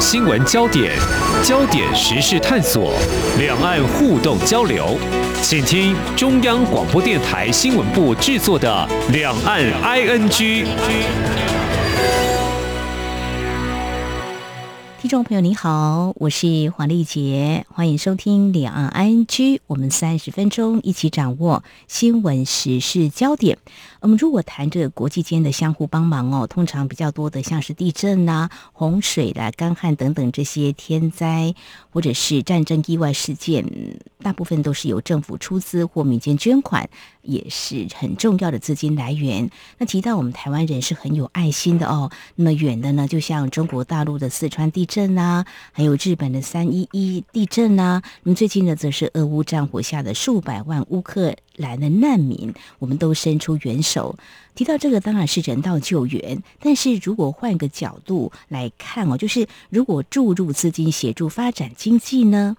新闻焦点、焦点时事探索、两岸互动交流，请听中央广播电台新闻部制作的《两岸 ING》。听众朋友你好，我是黄丽杰，欢迎收听两岸 ING，我们三十分钟一起掌握新闻时事焦点。我们如果谈这个国际间的相互帮忙哦，通常比较多的像是地震啦、洪水啦、干旱等等这些天灾，或者是战争意外事件，大部分都是由政府出资或民间捐款，也是很重要的资金来源。那提到我们台湾人是很有爱心的哦，那么远的呢，就像中国大陆的四川地震啊，还有日本的三一一地震啊，那么最近呢，则是俄乌战火下的数百万乌克兰的难民，我们都伸出援手。提到这个，当然是人道救援，但是如果换个角度来看哦，就是如果注入资金协助发展经济呢？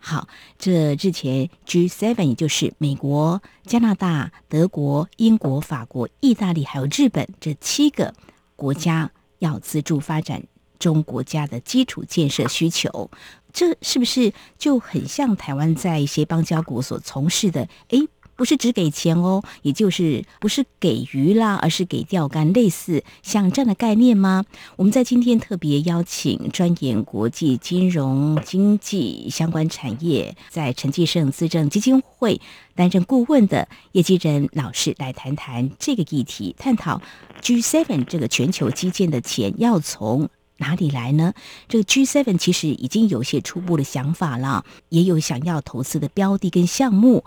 好，这之前 G7，也就是美国、加拿大、德国、英国、法国、意大利还有日本这七个国家要资助发展中国家的基础建设需求，这是不是就很像台湾在一些邦交国所从事的？诶，不是只给钱哦，也就是不是给鱼啦，而是给钓竿，类似像这样的概念吗？我们在今天特别邀请专研国际金融经济相关产业，在陈继胜资政基金会担任顾问的叶基仁老师来谈谈这个议题，探讨 G7 这个全球基建的钱要从哪里来呢？这个 G7 其实已经有些初步的想法了，也有想要投资的标的跟项目。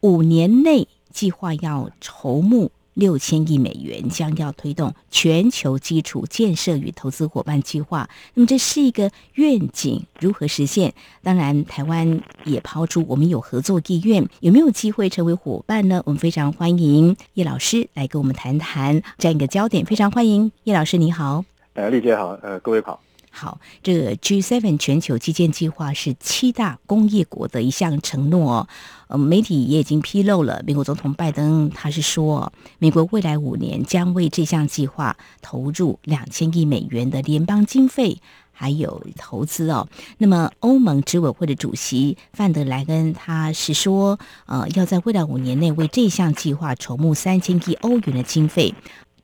五年内计划要筹募六千亿美元，将要推动全球基础建设与投资伙伴计划。那么这是一个愿景，如何实现？当然，台湾也抛出我们有合作意愿，有没有机会成为伙伴呢？我们非常欢迎叶老师来跟我们谈谈这样一个焦点。非常欢迎叶老师，你好。呃，丽姐好，呃，各位好。好，这个 G7 全球基建计划是七大工业国的一项承诺哦。呃，媒体也已经披露了，美国总统拜登他是说，美国未来五年将为这项计划投入两千亿美元的联邦经费，还有投资哦。那么，欧盟执委会的主席范德莱恩他是说，呃，要在未来五年内为这项计划筹募三千亿欧元的经费。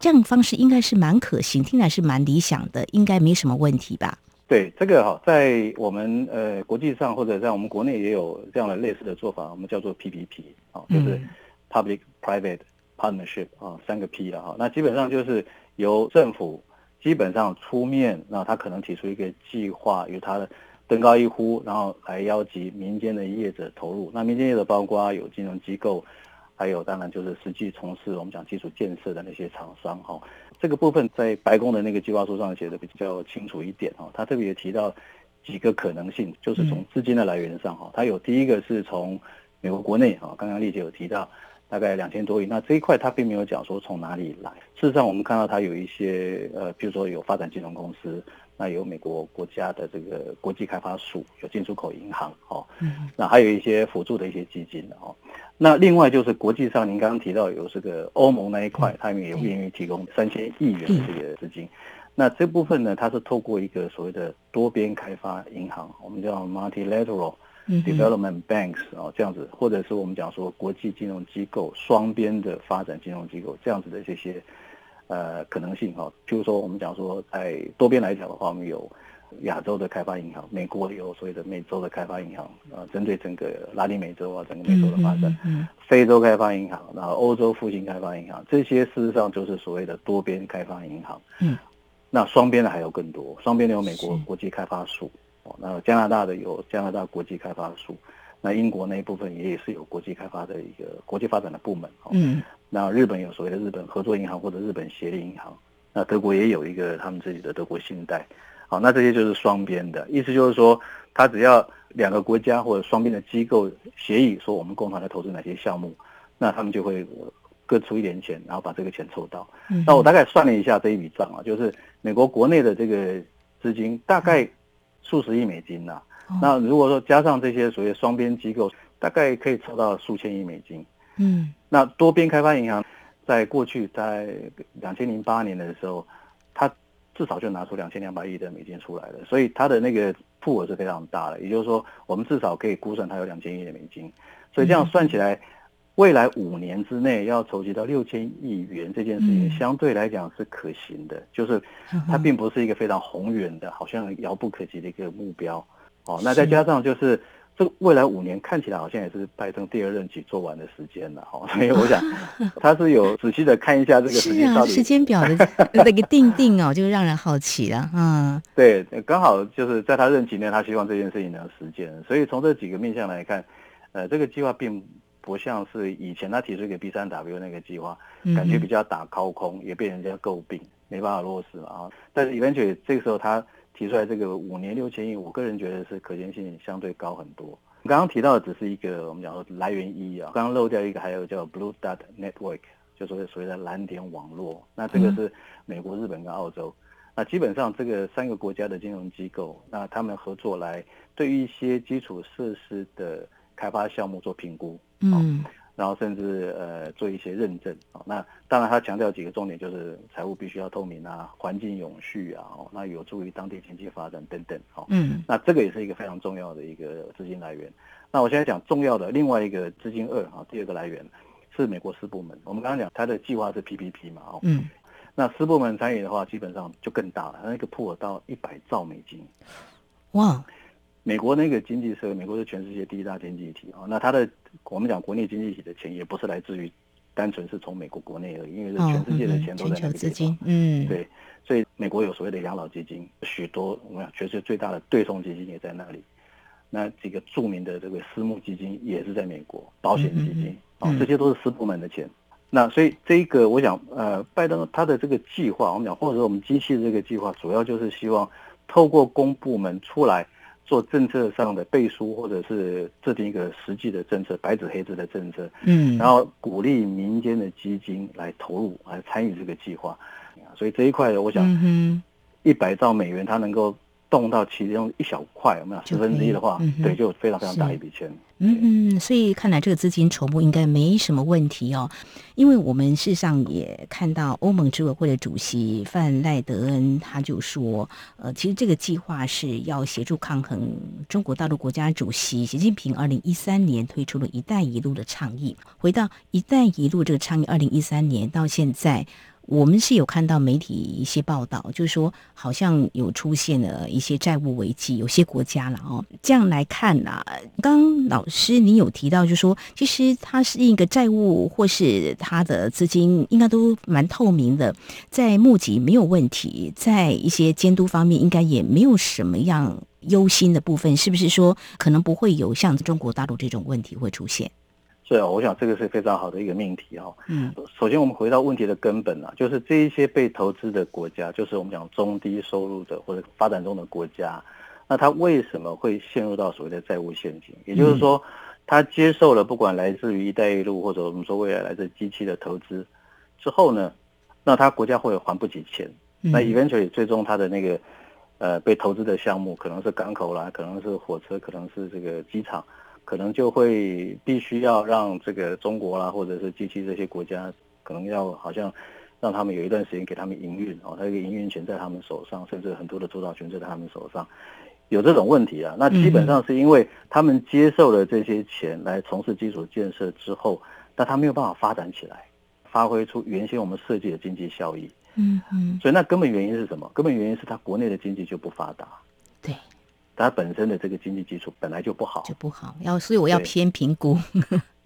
这样方式应该是蛮可行，听来是蛮理想的，应该没什么问题吧？对，这个哈，在我们呃国际上或者在我们国内也有这样的类似的做法，我们叫做 PPP 啊，就是 Public Private Partnership 啊，三个 P 了哈。那基本上就是由政府基本上出面，那他可能提出一个计划，由他的登高一呼，然后来邀集民间的业者投入。那民间业者包括有金融机构。还有，当然就是实际从事我们讲基础建设的那些厂商哈，这个部分在白宫的那个计划书上写的比较清楚一点哈。他特别提到几个可能性，就是从资金的来源上哈，它有第一个是从美国国内哈，刚刚丽姐有提到大概两千多亿，那这一块它并没有讲说从哪里来。事实上，我们看到它有一些呃，比如说有发展金融公司。那有美国国家的这个国际开发署，有进出口银行，哦，那还有一些辅助的一些基金的哦。那另外就是国际上，您刚刚提到有这个欧盟那一块，他们也愿意提供三千亿元的这个资金。那这部分呢，它是透过一个所谓的多边开发银行，我们叫 multilateral development banks 哦，这样子，或者是我们讲说国际金融机构双边的发展金融机构这样子的这些。呃，可能性哈，譬如说我们讲说，在多边来讲的话，我们有亚洲的开发银行，美国有所谓的美洲的开发银行，呃，针对整个拉丁美洲啊，整个美洲的发展，非洲开发银行，然后欧洲复兴开发银行，这些事实上就是所谓的多边开发银行。嗯，那双边的还有更多，双边的有美国国际开发署，哦，那加拿大的有加拿大国际开发署，那英国那一部分也是有国际开发的一个国际发展的部门。嗯。那日本有所谓的日本合作银行或者日本协力银行，那德国也有一个他们自己的德国信贷，好，那这些就是双边的意思，就是说，他只要两个国家或者双边的机构协议说我们共同来投资哪些项目，那他们就会各出一点钱，然后把这个钱凑到。那我大概算了一下这一笔账啊，就是美国国内的这个资金大概数十亿美金呐，那如果说加上这些所谓双边机构，大概可以凑到数千亿美金。嗯，那多边开发银行在过去在两千零八年的时候，它至少就拿出两千两百亿的美金出来了，所以它的那个铺额是非常大的。也就是说，我们至少可以估算它有两千亿的美金，所以这样算起来，未来五年之内要筹集到六千亿元这件事情，相对来讲是可行的，就是它并不是一个非常宏远的，好像遥不可及的一个目标。哦，那再加上就是。这未来五年看起来好像也是拜登第二任期做完的时间了哈，所以我想 他是有仔细的看一下这个时间到底时间表的 那个定定哦，就让人好奇了。嗯，对，刚好就是在他任期内，他希望这件事情能实现。所以从这几个面向来看，呃，这个计划并不像是以前他提出给 B 三 W 那个计划，感觉比较打高空，也被人家诟病，没办法落实了啊。但是 eventually 这个时候他。提出来这个五年六千亿，我个人觉得是可行性相对高很多。刚刚提到的只是一个我们讲说来源一啊，刚刚漏掉一个，还有叫 Blue Dot Network，就所谓所谓的蓝点网络。那这个是美国、日本跟澳洲。那基本上这个三个国家的金融机构，那他们合作来对于一些基础设施的开发项目做评估。嗯。然后甚至呃做一些认证啊，那当然他强调几个重点，就是财务必须要透明啊，环境永续啊，哦，那有助于当地经济发展等等，哦，嗯，那这个也是一个非常重要的一个资金来源。那我现在讲重要的另外一个资金二啊，第二个来源是美国私部门。我们刚刚讲它的计划是 PPP 嘛，哦，嗯，那私部门参与的话，基本上就更大了，那个破到一百兆美金，哇。美国那个经济社，美国是全世界第一大经济体啊。那它的我们讲国内经济体的钱，也不是来自于单纯是从美国国内而已，因为是全世界的钱都在那个地方。嗯，对，所以美国有所谓的养老基金，许多我们讲全世界最大的对冲基金也在那里。那几个著名的这个私募基金也是在美国，保险基金啊，这些都是私部门的钱。那所以这一个，我想呃，拜登他的这个计划，我们讲或者说我们机器这个计划，主要就是希望透过公部门出来。做政策上的背书，或者是制定一个实际的政策，白纸黑字的政策，嗯，然后鼓励民间的基金来投入，来参与这个计划，所以这一块，我想，一百兆美元，它能够。动到其中一小块，有没有？十分之一的话，对，就非常非常大一笔钱。嗯嗯，所以看来这个资金筹募应该没什么问题哦。因为我们事实上也看到欧盟执委会的主席范赖德恩他就说，呃，其实这个计划是要协助抗衡中国大陆国家主席习近平二零一三年推出了一带一路的倡议。回到一带一路这个倡议，二零一三年到现在。我们是有看到媒体一些报道，就是说好像有出现了一些债务危机，有些国家了哦。这样来看呢，刚老师你有提到，就是说其实它是一个债务或是它的资金应该都蛮透明的，在募集没有问题，在一些监督方面应该也没有什么样忧心的部分，是不是说可能不会有像中国大陆这种问题会出现？是啊，我想这个是非常好的一个命题哈。嗯，首先我们回到问题的根本啊，就是这一些被投资的国家，就是我们讲中低收入的或者发展中的国家，那他为什么会陷入到所谓的债务陷阱？也就是说，他接受了不管来自于“一带一路”或者我们说未来来自机器的投资之后呢，那他国家会还不起钱，那 eventually 最终他的那个呃被投资的项目可能是港口啦，可能是火车，可能是这个机场。可能就会必须要让这个中国啦，或者是 G 七这些国家，可能要好像让他们有一段时间给他们营运哦，他一个营运权在他们手上，甚至很多的主导权在他们手上，有这种问题啊。那基本上是因为他们接受了这些钱来从事基础建设之后，但他没有办法发展起来，发挥出原先我们设计的经济效益。嗯嗯。所以那根本原因是什么？根本原因是他国内的经济就不发达。对。它本身的这个经济基础本来就不好，就不好，要所以我要偏评估，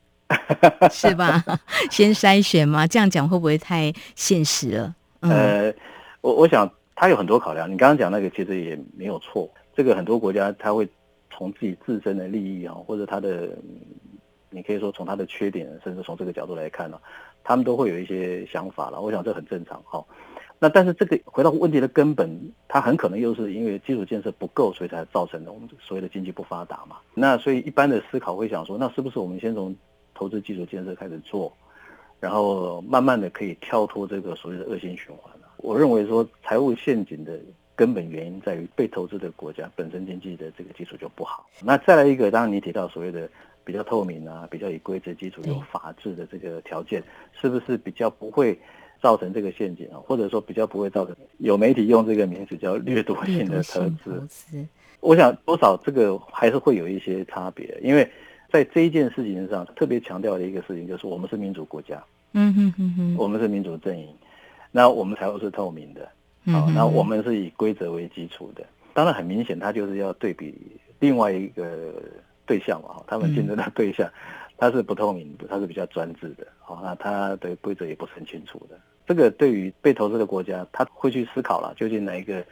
是吧？先筛选嘛，这样讲会不会太现实了？呃，我我想它有很多考量，你刚刚讲那个其实也没有错。这个很多国家它会从自己自身的利益啊，或者它的，你可以说从它的缺点，甚至从这个角度来看呢，他们都会有一些想法了。我想这很正常，哈。那但是这个回到问题的根本，它很可能又是因为基础建设不够，所以才造成的我们所谓的经济不发达嘛。那所以一般的思考会想说，那是不是我们先从投资基础建设开始做，然后慢慢的可以跳脱这个所谓的恶性循环呢？我认为说财务陷阱的根本原因在于被投资的国家本身经济的这个基础就不好。那再来一个，当然你提到所谓的比较透明啊，比较以规则基础、有法治的这个条件，是不是比较不会？造成这个陷阱啊，或者说比较不会造成有媒体用这个名词叫掠夺性的投资。我想多少这个还是会有一些差别，因为在这一件事情上特别强调的一个事情就是我们是民主国家，嗯哼哼哼，我们是民主阵营，那我们财务是透明的，好，那我们是以规则为基础的。当然很明显，他就是要对比另外一个对象嘛，他们竞争的对象。它是不透明的，它是比较专制的，好，那它的规则也不是很清楚的。这个对于被投资的国家，他会去思考了，究竟哪一个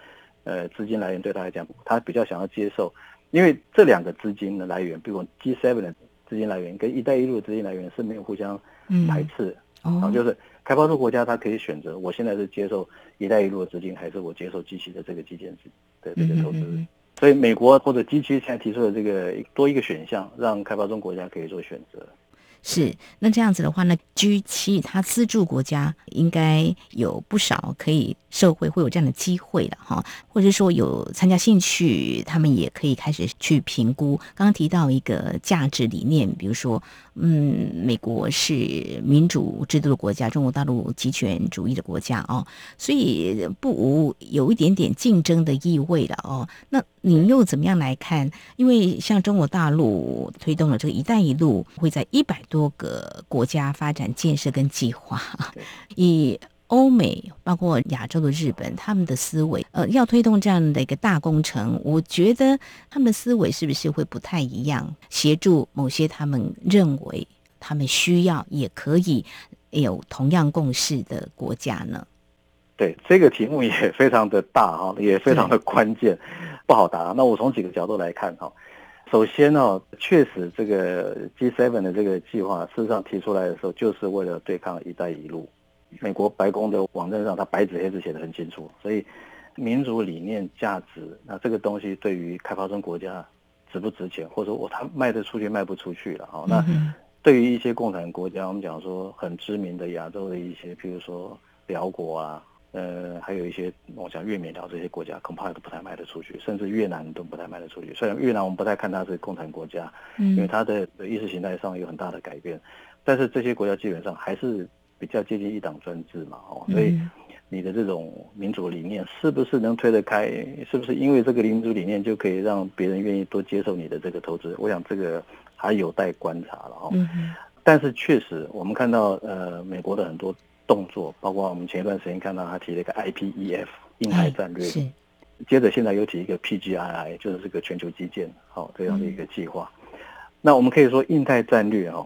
呃资金来源对他来讲，他比较想要接受，因为这两个资金的来源，比如 G7 的资金来源跟一带一路的资金来源是没有互相排斥，哦，就是开发中国家他可以选择，我现在是接受一带一路的资金，还是我接受机器的这个基建的这个投资。所以，美国或者 g 区现在提出的这个多一个选项，让开发中国家可以做选择。是，那这样子的话呢，G 七它资助国家应该有不少可以社会会有这样的机会的哈，或者说有参加兴趣，他们也可以开始去评估。刚刚提到一个价值理念，比如说，嗯，美国是民主制度的国家，中国大陆集权主义的国家哦，所以不无有一点点竞争的意味了哦。那你又怎么样来看？因为像中国大陆推动了这个“一带一路”，会在一百多个国家发展建设跟计划。以欧美包括亚洲的日本，他们的思维，呃，要推动这样的一个大工程，我觉得他们的思维是不是会不太一样？协助某些他们认为他们需要也可以有同样共识的国家呢？对这个题目也非常的 大哈，也非常的关键。不好答。那我从几个角度来看哈，首先呢，确实这个 G7 的这个计划，事实上提出来的时候，就是为了对抗“一带一路”。美国白宫的网站上，它白纸黑字写的很清楚。所以，民主理念、价值，那这个东西对于开发中国家值不值钱，或者说我它卖得出去卖不出去了哈。那对于一些共产国家，我们讲说很知名的亚洲的一些，譬如说辽国啊。呃，还有一些我想越缅辽这些国家，恐怕都不太卖得出去，甚至越南都不太卖得出去。虽然越南我们不太看它是共产国家，嗯，因为它的意识形态上有很大的改变，但是这些国家基本上还是比较接近一党专制嘛，哦，所以你的这种民主理念是不是能推得开？是不是因为这个民主理念就可以让别人愿意多接受你的这个投资？我想这个还有待观察了哦。嗯，但是确实我们看到呃，美国的很多。动作包括我们前一段时间看到他提了一个 IPEF 印太战略，是，接着现在又提一个 PGII，就是这个全球基建好这样的一个计划。那我们可以说印太战略哦，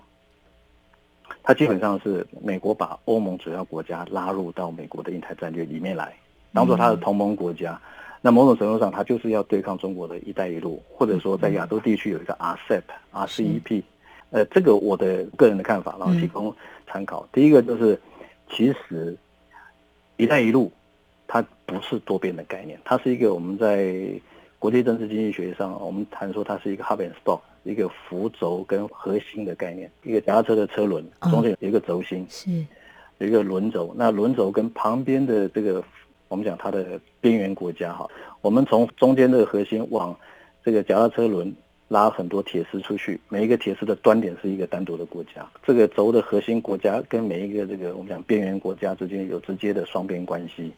它基本上是美国把欧盟主要国家拉入到美国的印太战略里面来，当做它的同盟国家。那某种程度上，它就是要对抗中国的一带一路，或者说在亚洲地区有一个 RCEP、RCEP。呃，这个我的个人的看法，然后提供参考。第一个就是。其实，“一带一路”它不是多边的概念，它是一个我们在国际政治经济学上，我们谈说它是一个 hub and spoke，一个浮轴跟核心的概念。一个脚踏车的车轮中间有一个轴心，是有一个轮轴。那轮轴跟旁边的这个，我们讲它的边缘国家哈，我们从中间这个核心往这个脚踏车轮。拉很多铁丝出去，每一个铁丝的端点是一个单独的国家。这个轴的核心国家跟每一个这个我们讲边缘国家之间有直接的双边关系。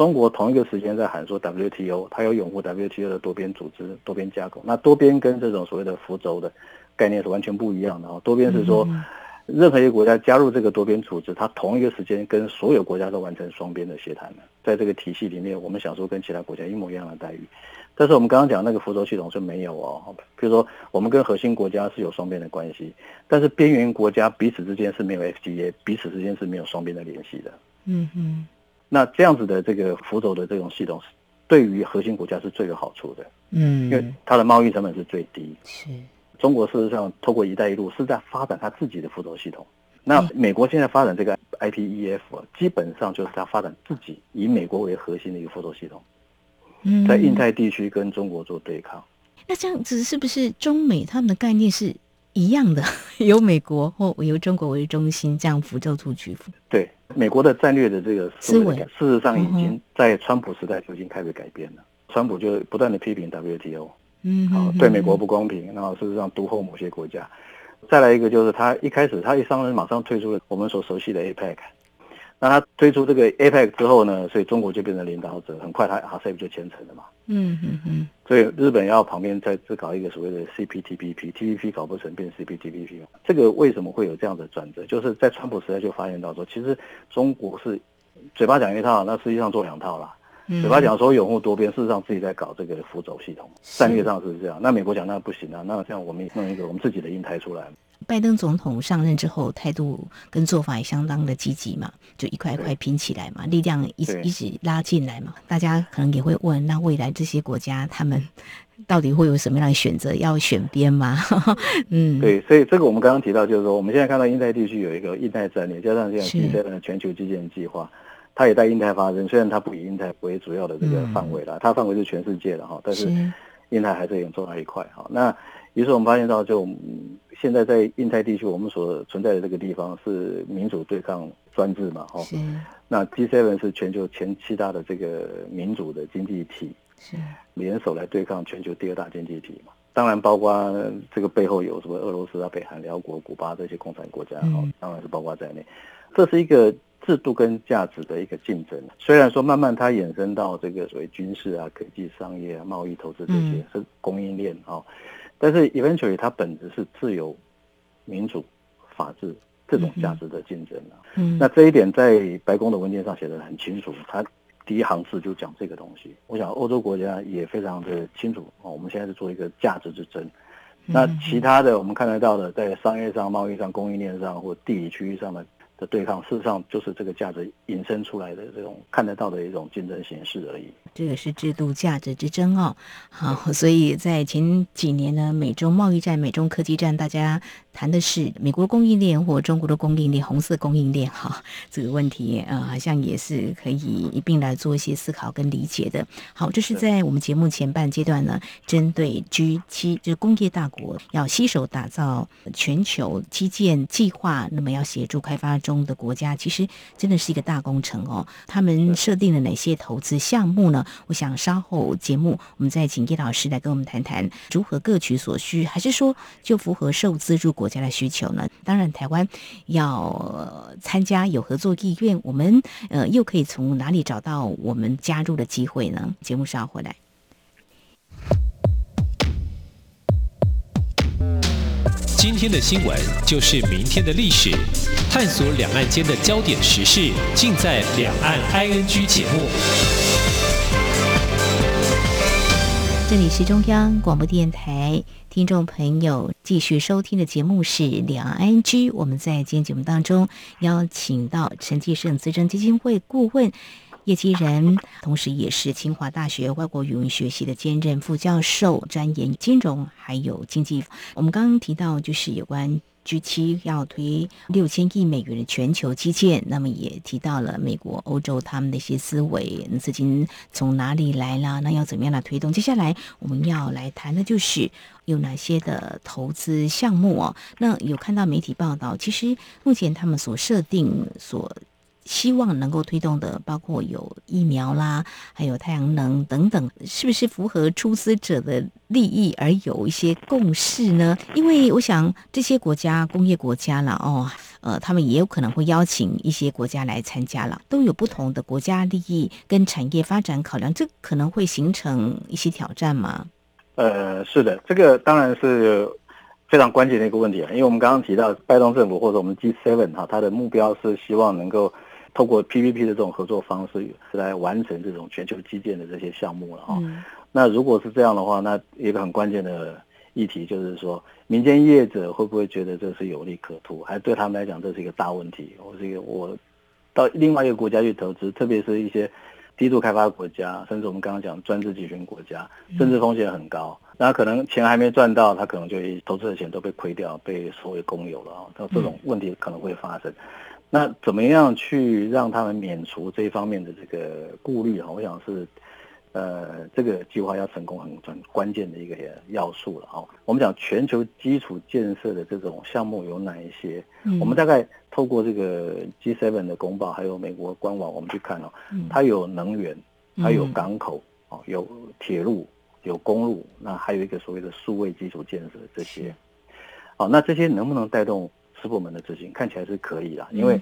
中国同一个时间在喊说 WTO，它有拥护 WTO 的多边组织、多边架构。那多边跟这种所谓的浮轴的概念是完全不一样的哦。多边是说，任何一个国家加入这个多边组织，它同一个时间跟所有国家都完成双边的协谈的。在这个体系里面，我们享受跟其他国家一模一样的待遇。但是我们刚刚讲那个福州系统是没有哦，比如说我们跟核心国家是有双边的关系，但是边缘国家彼此之间是没有 FTA，彼此之间是没有双边的联系的。嗯哼，那这样子的这个福州的这种系统，对于核心国家是最有好处的。嗯，因为它的贸易成本是最低。是，中国事实上透过“一带一路”是在发展它自己的福州系统。那美国现在发展这个 IPEF，基本上就是它发展自己以美国为核心的一个福州系统。在印太地区跟中国做对抗，那这样子是不是中美他们的概念是一样的？由美国或由中国为中心，这样辅助出去？对，美国的战略的这个思维，事实上已经在川普时代就已经开始改变了。川普就不断的批评 WTO，嗯，好，对美国不公平，然后事实上独后某些国家。再来一个就是他一开始他一上任马上退出了我们所熟悉的 APEC。那他推出这个 APEC 之后呢，所以中国就变成领导者，很快他 RCEP 就签成了嘛。嗯嗯嗯。所以日本要旁边再自搞一个所谓的 CPTPP，TPP 搞不成变 CPTPP 嘛？这个为什么会有这样的转折？就是在川普时代就发现到说，其实中国是嘴巴讲一套，那实际上做两套啦。嘴巴讲说拥护多边，事实上自己在搞这个辅走系统，战略上是这样。那美国讲那不行啊，那这样我们弄一个我们自己的印台出来。拜登总统上任之后，态度跟做法也相当的积极嘛，就一块一块拼起来嘛，力量一一直拉进来嘛。大家可能也会问，那未来这些国家他们到底会有什么样的选择？要选边吗？嗯，对，所以这个我们刚刚提到，就是说我们现在看到印太地区有一个印太战略，加上这样新的全球基建计划。它也在印太发生，虽然它不以印太为主要的这个范围了，它范围是全世界的哈，但是印太还是很重要一块哈。那于是我们发现到，就现在在印太地区，我们所存在的这个地方是民主对抗专制嘛哈。那 G7 是全球前七大的这个民主的经济体，是联手来对抗全球第二大经济体嘛。当然包括这个背后有什么俄罗斯啊、北韩、辽国、古巴这些共产国家哈，当然是包括在内。这是一个。制度跟价值的一个竞争，虽然说慢慢它衍生到这个所谓军事啊、科技、商业啊、贸易、投资这些是供应链啊，但是 eventually 它本质是自由、民主、法治这种价值的竞争啊。嗯，那这一点在白宫的文件上写的很清楚，它第一行字就讲这个东西。我想欧洲国家也非常的清楚啊，我们现在是做一个价值之争。那其他的我们看得到的，在商业上、贸易上、供应链上或地理区域上的。的对抗，事实上就是这个价值引申出来的这种看得到的一种竞争形式而已。这个是制度价值之争哦。好，所以在前几年呢，美中贸易战、美中科技战，大家谈的是美国供应链或中国的供应链、红色供应链哈这个问题呃，好像也是可以一并来做一些思考跟理解的。好，这是在我们节目前半阶段呢，针对 G 七就是工业大国要携手打造全球基建计划，那么要协助开发。中中的国家其实真的是一个大工程哦。他们设定了哪些投资项目呢？我想稍后节目我们再请叶老师来跟我们谈谈如何各取所需，还是说就符合受资助国家的需求呢？当然，台湾要参加有合作意愿，我们呃又可以从哪里找到我们加入的机会呢？节目稍后回来。今天的新闻就是明天的历史，探索两岸间的焦点时事，尽在《两岸 ING》节目。这里是中央广播电台，听众朋友继续收听的节目是《两岸 ING》。我们在今天节目当中邀请到陈继胜资政基金会顾问。叶基仁，同时也是清华大学外国语文学系的兼任副教授，专研金融还有经济。我们刚刚提到，就是有关 G 七要推六千亿美元的全球基建，那么也提到了美国、欧洲他们的一些思维，资金从哪里来啦？那要怎么样来推动？接下来我们要来谈的就是有哪些的投资项目哦。那有看到媒体报道，其实目前他们所设定所。希望能够推动的，包括有疫苗啦，还有太阳能等等，是不是符合出资者的利益而有一些共识呢？因为我想这些国家工业国家了哦，呃，他们也有可能会邀请一些国家来参加了，都有不同的国家利益跟产业发展考量，这可能会形成一些挑战吗？呃，是的，这个当然是非常关键的一个问题啊，因为我们刚刚提到拜登政府或者我们 G7 哈，它的目标是希望能够。透过 PPP 的这种合作方式来完成这种全球基建的这些项目了哈。那如果是这样的话，那一个很关键的议题就是说，民间业者会不会觉得这是有利可图，还对他们来讲这是一个大问题？我是一个我到另外一个国家去投资，特别是一些低度开发国家，甚至我们刚刚讲专制集权国家，甚至风险很高，那可能钱还没赚到，他可能就投资的钱都被亏掉，被所谓公有了啊。那这种问题可能会发生。那怎么样去让他们免除这一方面的这个顾虑啊？我想是，呃，这个计划要成功很很关键的一个要素了哈。我们讲全球基础建设的这种项目有哪一些？我们大概透过这个 G7 的公报，还有美国官网，我们去看哦，它有能源，它有港口哦，有铁路，有公路，那还有一个所谓的数位基础建设这些，好，那这些能不能带动？师部门的资金看起来是可以啦，因为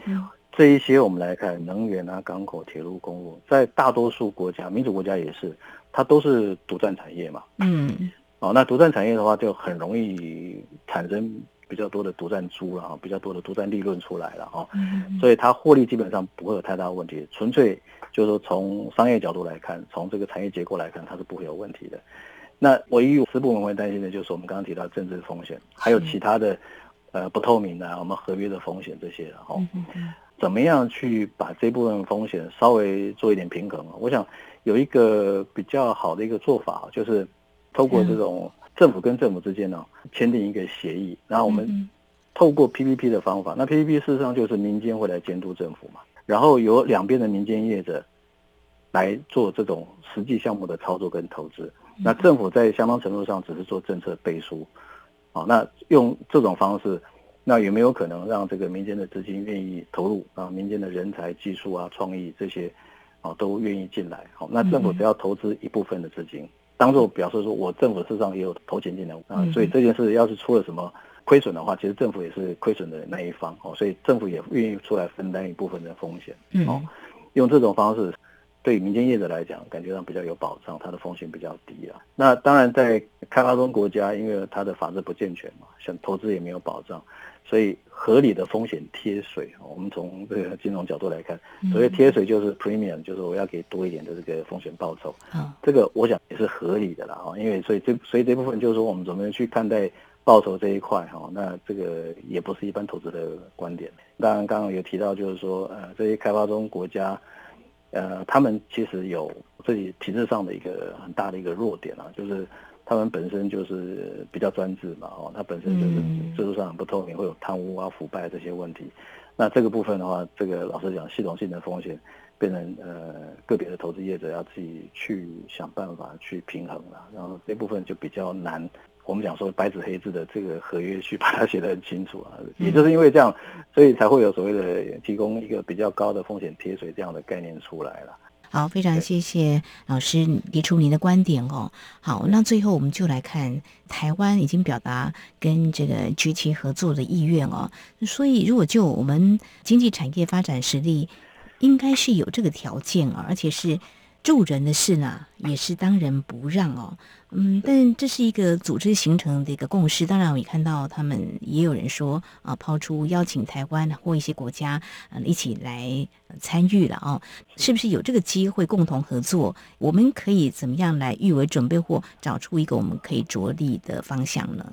这一些我们来看，能源啊、港口、铁路、公路，在大多数国家，民主国家也是，它都是独占产业嘛。嗯，哦，那独占产业的话，就很容易产生比较多的独占租了哈，比较多的独占利润出来了哈。嗯所以它获利基本上不会有太大的问题，纯粹就是说从商业角度来看，从这个产业结构来看，它是不会有问题的。那唯一私部门会担心的就是我们刚刚提到政治风险，还有其他的呃不透明的、啊、我们合约的风险这些，然后怎么样去把这部分风险稍微做一点平衡？啊？我想有一个比较好的一个做法，就是透过这种政府跟政府之间呢签订一个协议，然后我们嗯透过 PPP 的方法，那 PPP 事实上就是民间会来监督政府嘛，然后由两边的民间业者来做这种实际项目的操作跟投资，那政府在相当程度上只是做政策背书，好，那用这种方式，那有没有可能让这个民间的资金愿意投入啊？民间的人才、技术啊、创意这些，啊，都愿意进来，好，那政府只要投资一部分的资金，当做表示说我政府事实上也有投钱进来啊，所以这件事要是出了什么。亏损的话，其实政府也是亏损的那一方哦，所以政府也愿意出来分担一部分的风险哦。用这种方式，对民间业者来讲，感觉上比较有保障，它的风险比较低啊。那当然，在开发中国家，因为它的法制不健全嘛，像投资也没有保障，所以合理的风险贴水。我们从这个金融角度来看，所谓贴水就是 premium，就是我要给多一点的这个风险报酬。好，这个我想也是合理的啦哈，因为所以这所以这部分就是说我们怎么去看待。报酬这一块哈，那这个也不是一般投资的观点。当然，刚刚有提到，就是说，呃，这些开发中国家，呃，他们其实有自己体制上的一个很大的一个弱点啊，就是他们本身就是比较专制嘛，哦，他本身就是制度上很不透明，会有贪污啊、腐败这些问题。那这个部分的话，这个老实讲，系统性的风险变成呃个别的投资业者要自己去想办法去平衡了，然后这部分就比较难。我们讲说白纸黑字的这个合约去把它写得很清楚啊，也就是因为这样，所以才会有所谓的提供一个比较高的风险贴水这样的概念出来了。好，非常谢谢老师提出您的观点哦。好，那最后我们就来看台湾已经表达跟这个 G 七合作的意愿哦，所以如果就我们经济产业发展实力，应该是有这个条件啊，而且是。助人的事呢，也是当仁不让哦。嗯，但这是一个组织形成的一个共识。当然，我也看到他们也有人说啊，抛出邀请台湾或一些国家呃一起来参与了哦。是不是有这个机会共同合作？我们可以怎么样来预为准备或找出一个我们可以着力的方向呢？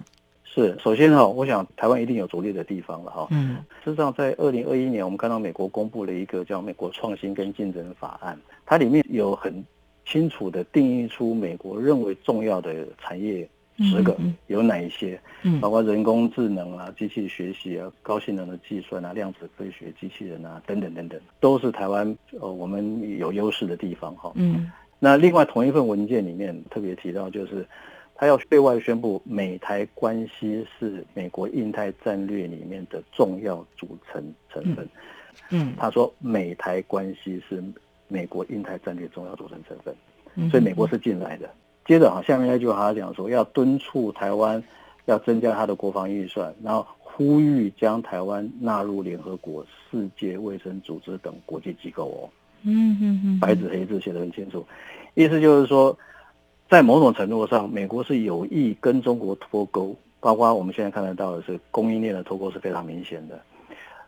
是，首先哈，我想台湾一定有着力的地方了哈。嗯，事实上，在二零二一年，我们看到美国公布了一个叫《美国创新跟竞争法案》，它里面有很清楚的定义出美国认为重要的产业十个有哪一些，嗯，包括人工智能啊、机器学习啊、高性能的计算啊、量子科学、机器人啊等等等等，都是台湾呃我们有优势的地方哈。嗯，那另外同一份文件里面特别提到，就是他要对外宣布美台关系是美国印太战略里面的重要组成成分。嗯，他说美台关系是美国印太战略重要组成成分，嗯所以美国是进来的。接着哈，下面那句话他讲说，要敦促台湾要增加他的国防预算，然后呼吁将台湾纳入联合国、世界卫生组织等国际机构哦。嗯嗯嗯，白纸黑字写得很清楚，意思就是说，在某种程度上，美国是有意跟中国脱钩，包括我们现在看得到的是供应链的脱钩是非常明显的。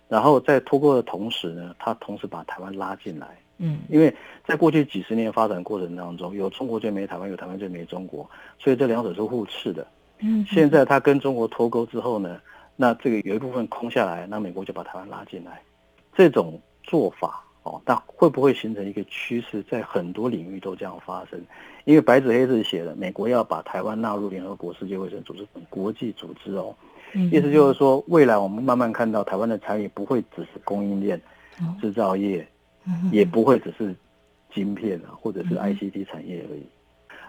然后在脱钩的同时呢，它同时把台湾拉进来。嗯，因为在过去几十年发展过程当中，有中国就没台湾，有台湾就没中国，所以这两者是互斥的。嗯，现在它跟中国脱钩之后呢，那这个有一部分空下来，那美国就把台湾拉进来，这种做法哦，那会不会形成一个趋势，在很多领域都这样发生？因为白纸黑字写的，美国要把台湾纳入联合国、世界卫生组织等国际组织哦，意思就是说，未来我们慢慢看到台湾的产业不会只是供应链、制造业。也不会只是晶片啊，或者是 ICT 产业而已。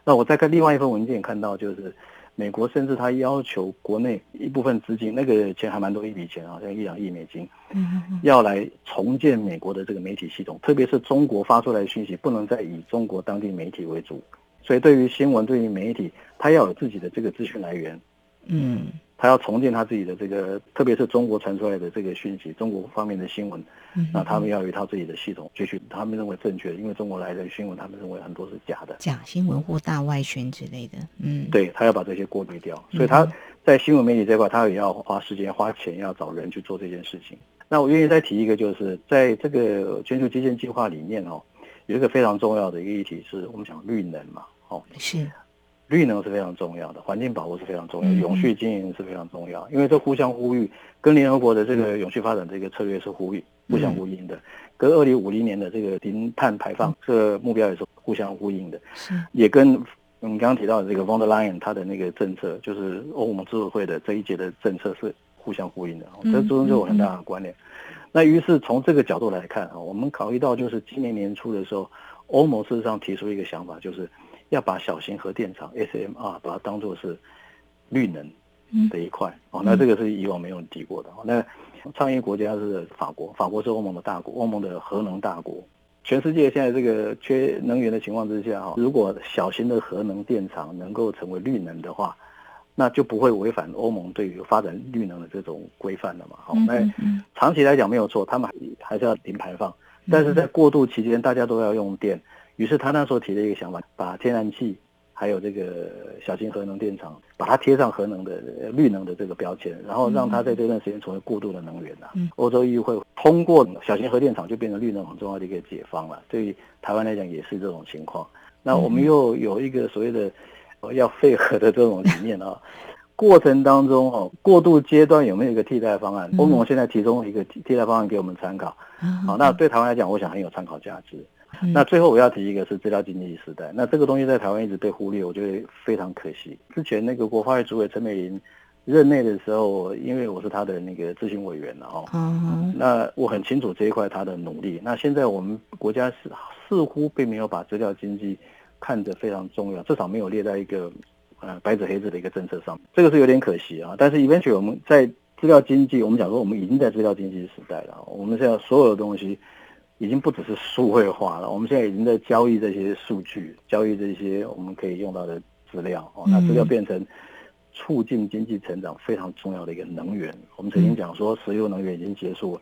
那我再看另外一份文件，看到就是美国甚至他要求国内一部分资金，那个钱还蛮多一笔钱好，像一两亿美金，要来重建美国的这个媒体系统，特别是中国发出来的讯息不能再以中国当地媒体为主，所以对于新闻、对于媒体，他要有自己的这个资讯来源。嗯，他要重建他自己的这个，特别是中国传出来的这个讯息，中国方面的新闻，那他们要有一套自己的系统，继续他们认为正确，因为中国来的新闻，他们认为很多是假的，假新闻或大外宣之类的。嗯，对他要把这些过滤掉，所以他在新闻媒体这块，他也要花时间、花钱，要找人去做这件事情。那我愿意再提一个，就是在这个全球基建计划里面哦，有一个非常重要的一个议题，是我们讲绿能嘛，哦，是。绿能是非常重要的，环境保护是非常重要，永续经营是非常重要，因为这互相呼吁，跟联合国的这个永续发展这个策略是呼吁、互相呼应的，跟二零五零年的这个零碳排放这个目标也是互相呼应的，是。也跟我们刚刚提到的这个 von der Leyen 他的那个政策，就是欧盟执委会的这一届的政策是互相呼应的，这之中就有很大的关联。那于是从这个角度来看啊，我们考虑到就是今年年初的时候，欧盟事实上提出一个想法，就是。要把小型核电厂 SMR 把它当做是绿能的一块哦，那这个是以往没有提过的。那倡议国家是法国，法国是欧盟的大国，欧盟的核能大国。全世界现在这个缺能源的情况之下哈，如果小型的核能电厂能够成为绿能的话，那就不会违反欧盟对于发展绿能的这种规范了嘛。好，那长期来讲没有错，他们还是要零排放，但是在过渡期间，大家都要用电。于是他那时候提了一个想法，把天然气还有这个小型核能电厂，把它贴上核能的绿能的这个标签，然后让它在这段时间成为过渡的能源呐。欧洲议会通过小型核电厂就变成绿能很重要的一个解方了。对于台湾来讲也是这种情况。那我们又有一个所谓的要配合的这种理念啊，过程当中哦，过渡阶段有没有一个替代方案？欧盟现在提供一个替代方案给我们参考。好，那对台湾来讲，我想很有参考价值。那最后我要提一个是资料经济时代，那这个东西在台湾一直被忽略，我觉得非常可惜。之前那个国发会主委陈美玲任内的时候，因为我是他的那个咨询委员了哦，那我很清楚这一块他的努力。那现在我们国家是似乎并没有把资料经济看着非常重要，至少没有列在一个呃白纸黑字的一个政策上，这个是有点可惜啊。但是 eventually 我们在资料经济，我们讲说我们已经在资料经济时代了，我们现在所有的东西。已经不只是数位化了，我们现在已经在交易这些数据，交易这些我们可以用到的资料哦。那资料变成促进经济成长非常重要的一个能源。我们曾经讲说，石油能源已经结束，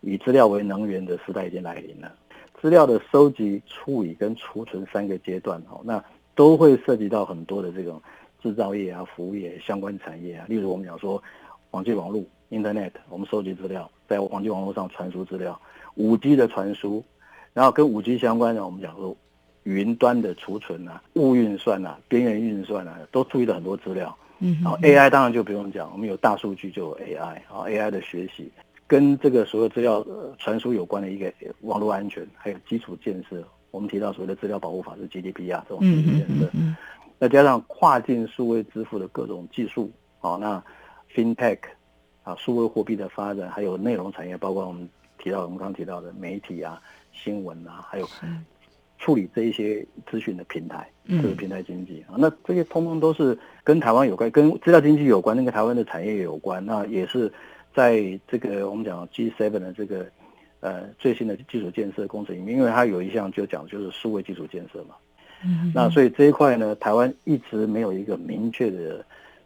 以资料为能源的时代已经来临了。资料的收集、处理跟储存三个阶段哦，那都会涉及到很多的这种制造业啊、服务业相关产业啊。例如我们讲说，网际网络 （Internet），我们收集资料，在网际网络上传输资料。五 G 的传输，然后跟五 G 相关的，我们讲说云端的储存啊、物运算啊、边缘运算啊，都注意了很多资料。嗯，然后 AI 当然就不用讲，我们有大数据就有 AI 啊，AI 的学习跟这个所有资料传输有关的一个网络安全，还有基础建设。我们提到所谓的资料保护法是 GDPR 这种基础建设，那加上跨境数位支付的各种技术，好，那 FinTech 啊，数位货币的发展，还有内容产业，包括我们。提到我们刚刚提到的媒体啊、新闻啊，还有处理这一些资讯的平台，这个平台经济啊，那这些通通都是跟台湾有关，跟资料经济有关，那个台湾的产业有关。那也是在这个我们讲 G7 的这个呃最新的基础建设工程里面，因为它有一项就讲就是数位基础建设嘛。嗯。那所以这一块呢，台湾一直没有一个明确的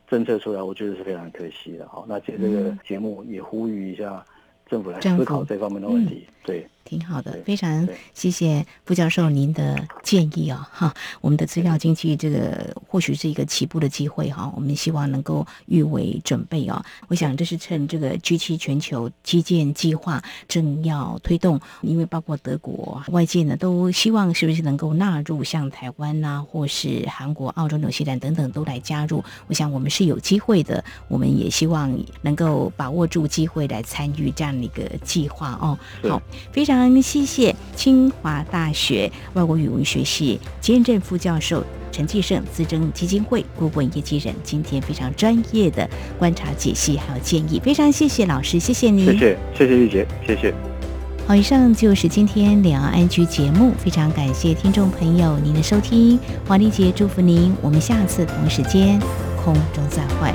政策出来，我觉得是非常可惜的。好，那借这个节目也呼吁一下。政府来思考这方面的问题，对。挺好的，非常谢谢傅教授您的建议啊！哈，我们的资料经济这个或许是一个起步的机会哈，我们希望能够预为准备啊。我想这是趁这个 G 七全球基建计划正要推动，因为包括德国外界呢都希望是不是能够纳入像台湾呐，或是韩国、澳洲、纽西兰等等都来加入。我想我们是有机会的，我们也希望能够把握住机会来参与这样的一个计划哦。好，非常。非常谢谢清华大学外国语文学系兼任副教授陈继胜资政基金会顾问业绩人，今天非常专业的观察解析还有建议，非常谢谢老师，谢谢您，谢谢谢谢玉洁，谢谢。好，以上就是今天两岸安居节目，非常感谢听众朋友您的收听，黄丽杰祝福您，我们下次同时间空中再会。